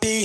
be.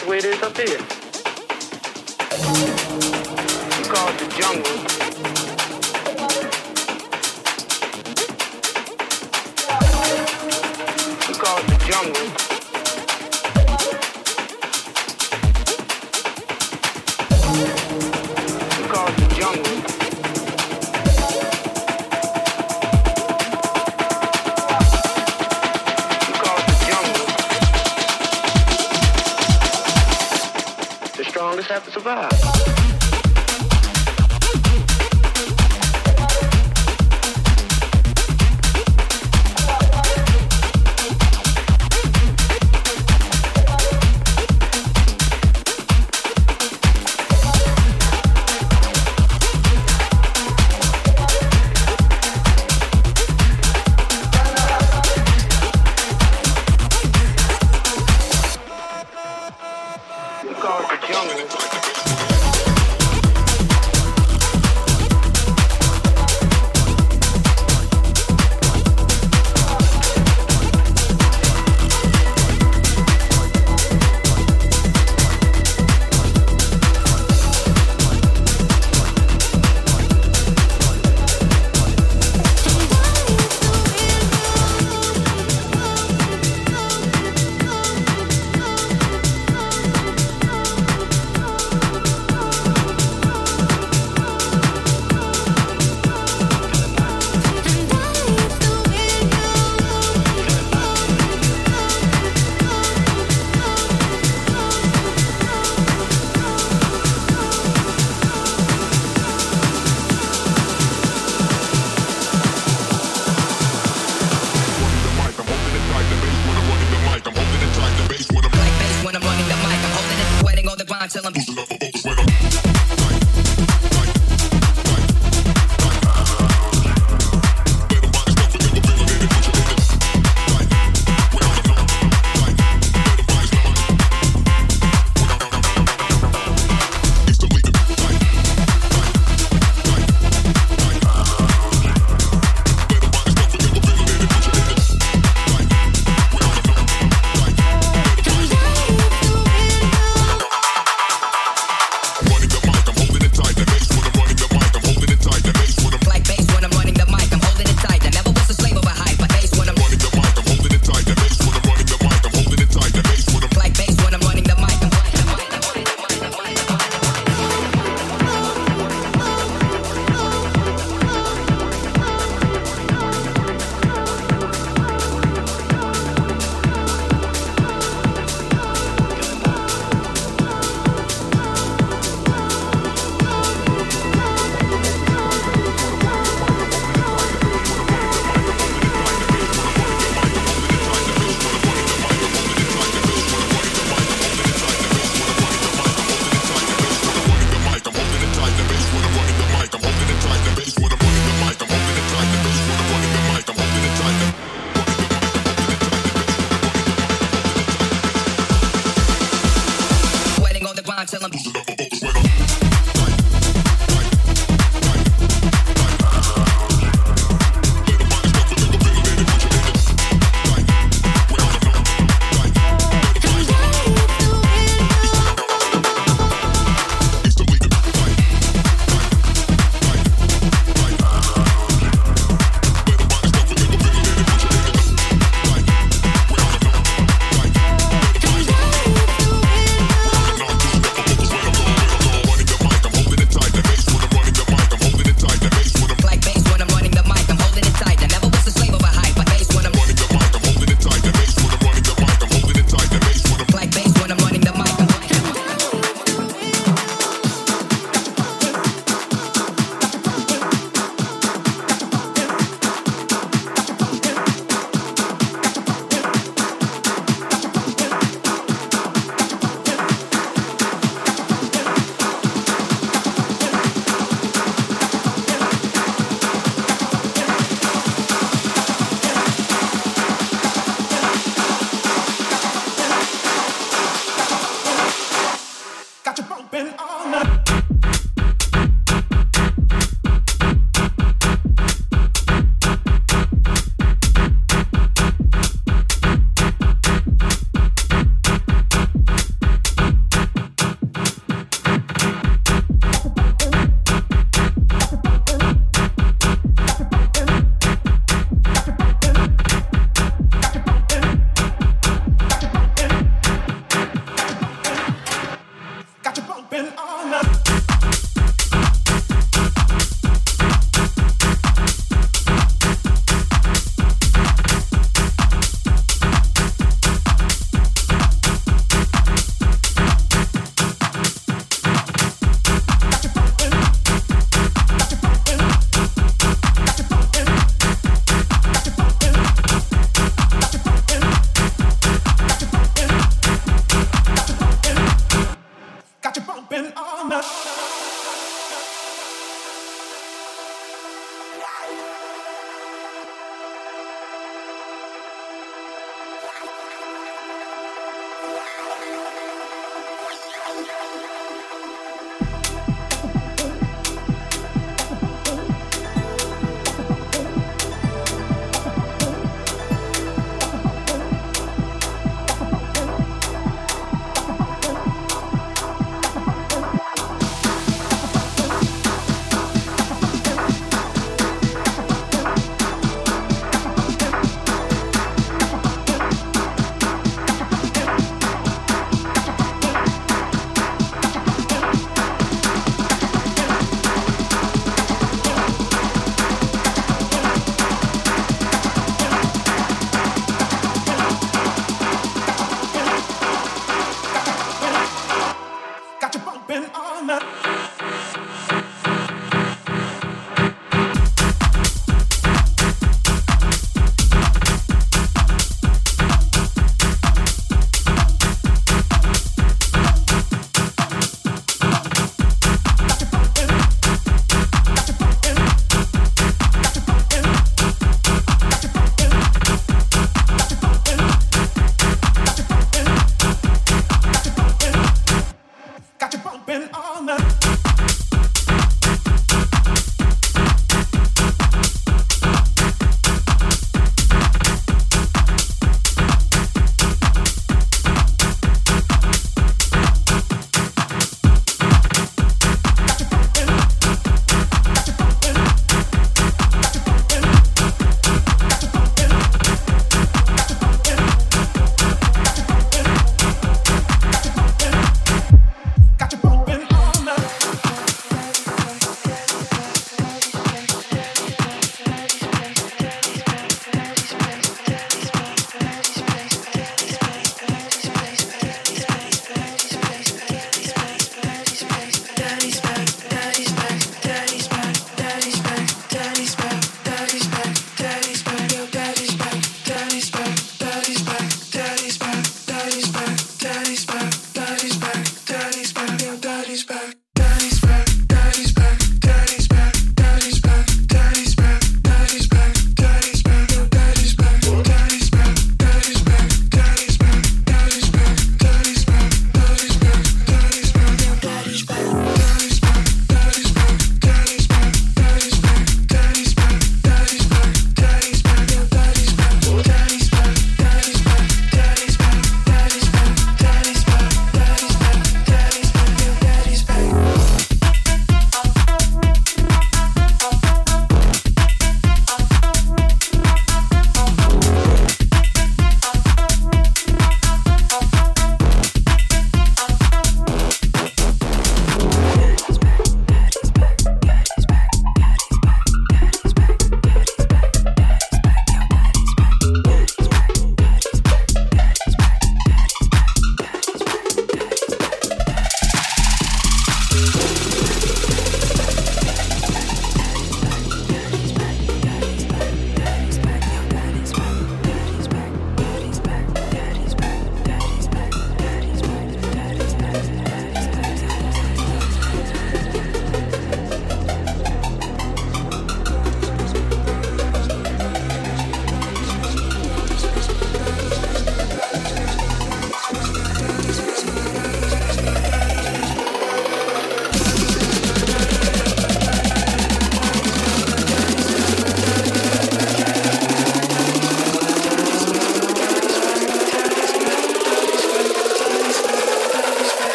That's the way it is up here. You call it the jungle. You call it the jungle.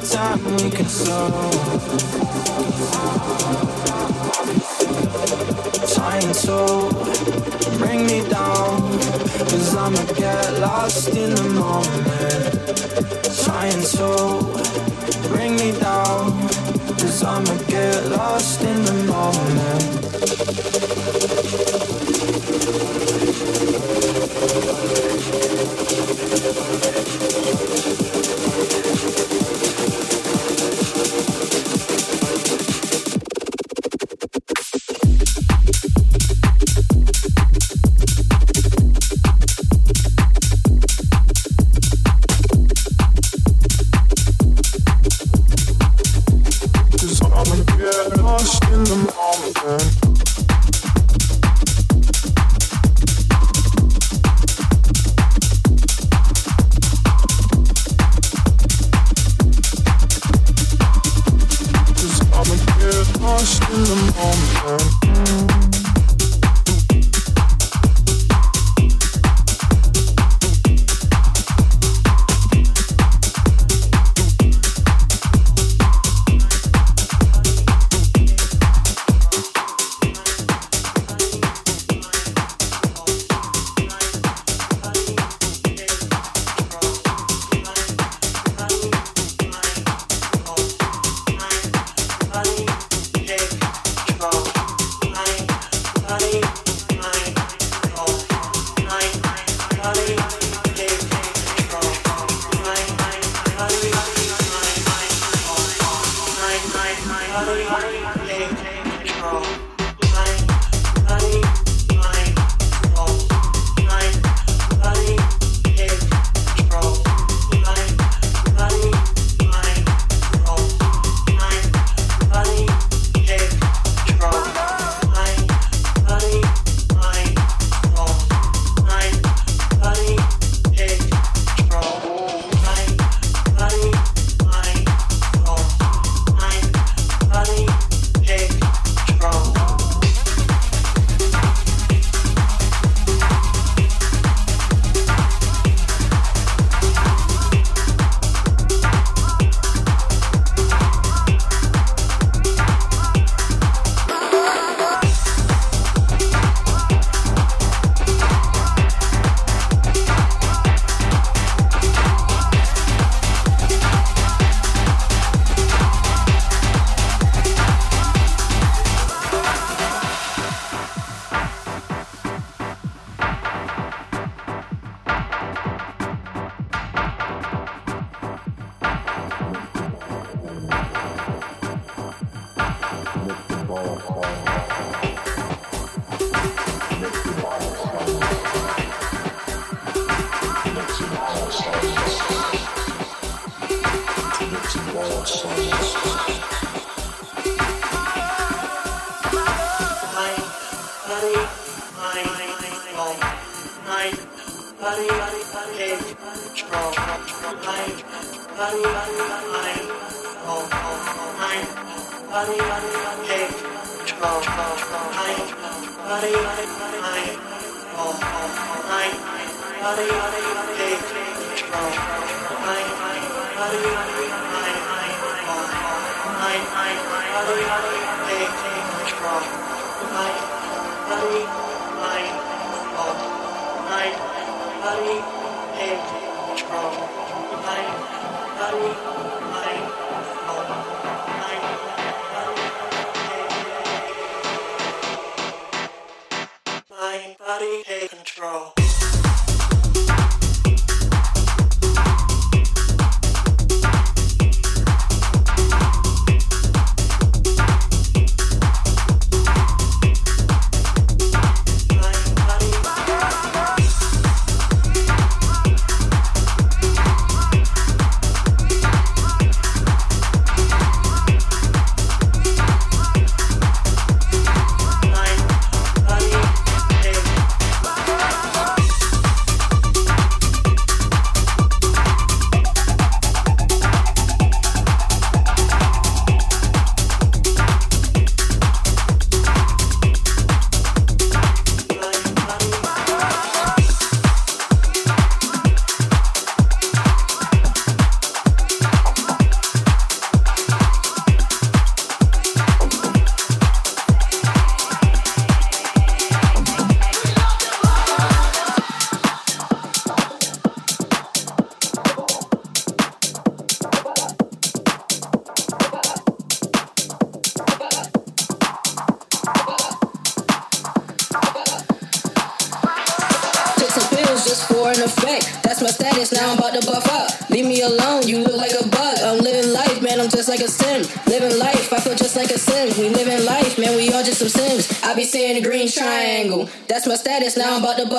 time we can slow. Trying to bring me down, cause I'ma get lost in the moment. Trying to bring me down, cause I'ma get lost in the moment.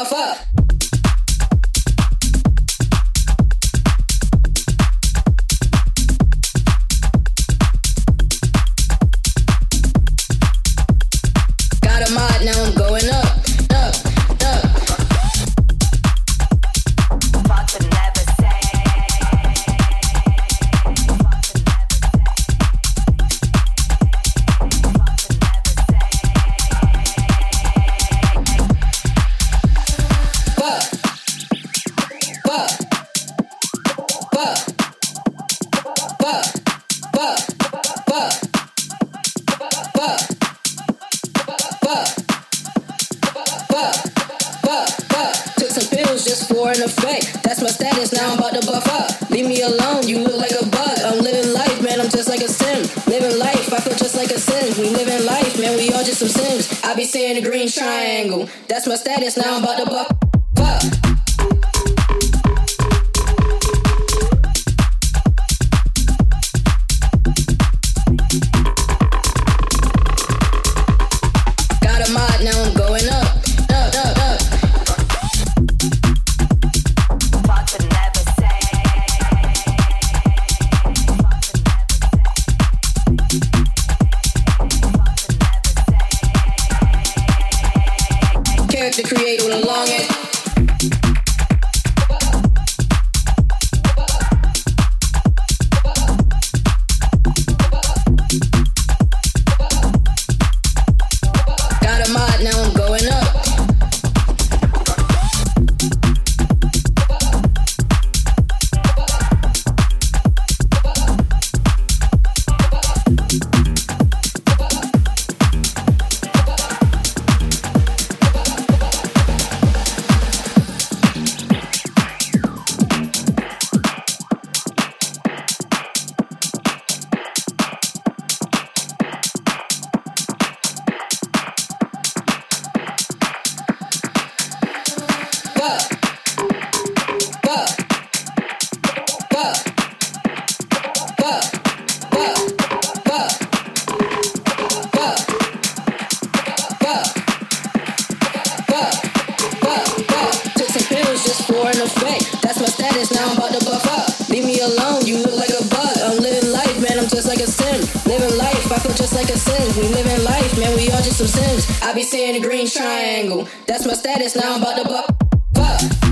motherfucker. Now I be about the green triangle. That's my status, now I'm about to buck. to be seeing a green triangle. That's my status. Now I'm about to buck. Fuck.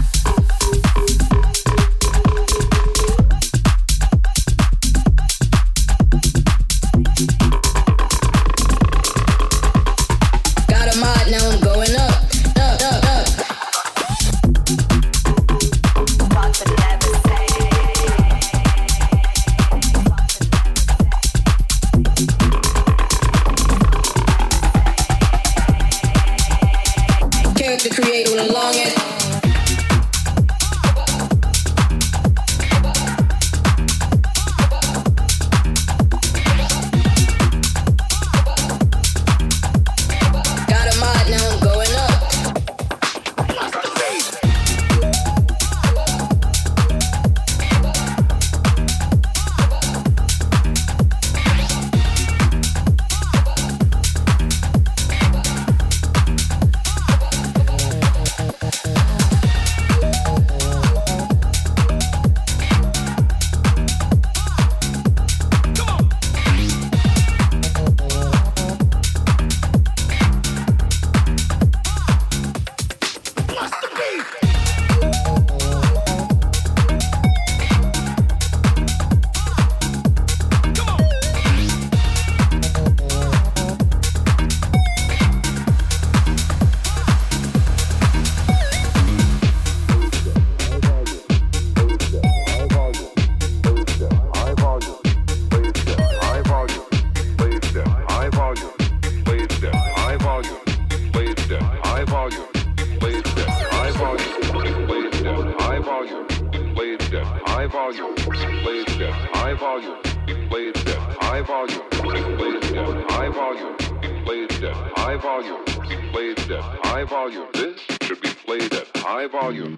High volume. Play it again. High volume. Play it again. High volume. Play it again. High volume. Play it again. High volume. Play it again. High volume. This should be played at high volume.